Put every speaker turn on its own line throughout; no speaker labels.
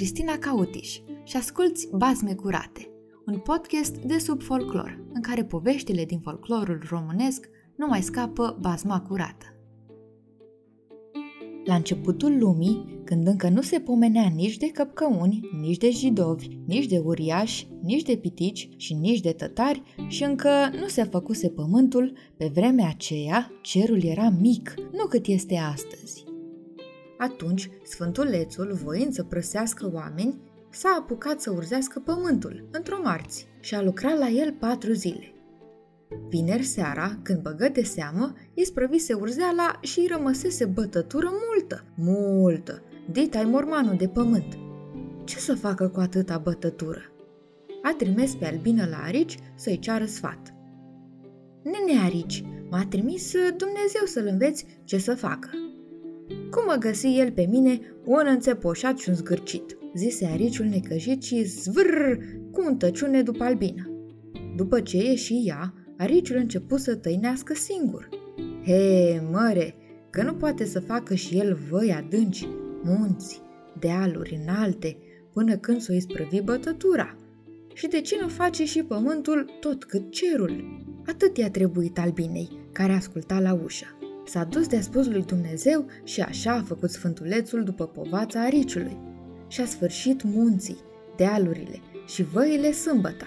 Cristina Cautiș și asculți Bazme Curate, un podcast de sub folclor, în care poveștile din folclorul românesc nu mai scapă bazma curată. La începutul lumii, când încă nu se pomenea nici de căpcăuni, nici de jidovi, nici de uriași, nici de pitici și nici de tătari și încă nu se făcuse pământul, pe vremea aceea cerul era mic, nu cât este astăzi. Atunci, Sfântulețul, voind să prăsească oameni, s-a apucat să urzească pământul, într-o marți, și a lucrat la el patru zile. Vineri seara, când băgă de seamă, isprăvise urzeala și îi rămăsese bătătură multă, multă, dita mormanul de pământ. Ce să facă cu atâta bătătură? A trimis pe Albină la Arici să-i ceară sfat. Nene Arici, m-a trimis Dumnezeu să-l înveți ce să facă. Cum mă găsi el pe mine un înțepoșat și un zgârcit, zise ariciul necăjit și zvârr cu un tăciune după albină. După ce ieși ea, ariciul începu să tăinească singur. He, măre, că nu poate să facă și el văi adânci, munți, dealuri înalte, până când s-o isprăvi bătătura. Și de ce nu face și pământul tot cât cerul? Atât i-a trebuit albinei, care asculta la ușă. S-a dus de-a spus lui Dumnezeu și așa a făcut sfântulețul după povața ariciului. Și a sfârșit munții, dealurile și văile sâmbăta.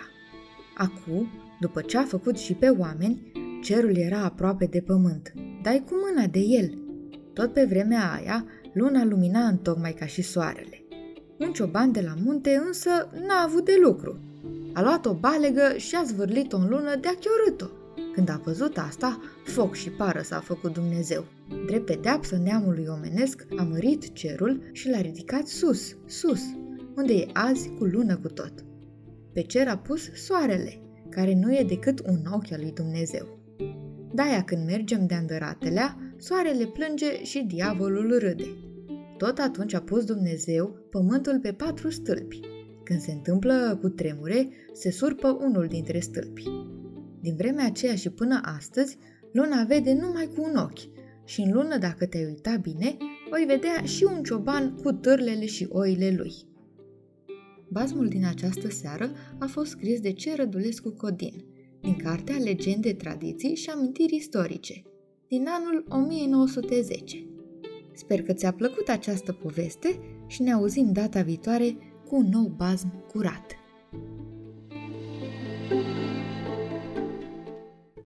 Acum, după ce a făcut și pe oameni, cerul era aproape de pământ. Dai cu mâna de el. Tot pe vremea aia, luna lumina întocmai ca și soarele. Un cioban de la munte însă n-a avut de lucru. A luat o balegă și a zvârlit-o în lună de-a chiorât-o. Când a văzut asta, foc și pară s-a făcut Dumnezeu. Drept pedeapsă neamului omenesc a mărit cerul și l-a ridicat sus, sus, unde e azi cu lună cu tot. Pe cer a pus soarele, care nu e decât un ochi al lui Dumnezeu. De-aia când mergem de îndăratelea, soarele plânge și diavolul râde. Tot atunci a pus Dumnezeu pământul pe patru stâlpi. Când se întâmplă cu tremure, se surpă unul dintre stâlpi. Din vremea aceea și până astăzi, luna vede numai cu un ochi și în lună, dacă te-ai uita bine, voi vedea și un cioban cu târlele și oile lui. Basmul din această seară a fost scris de C. Rădulescu Codin, din cartea Legende, Tradiții și Amintiri Istorice, din anul 1910. Sper că ți-a plăcut această poveste și ne auzim data viitoare cu un nou bazm curat. thank you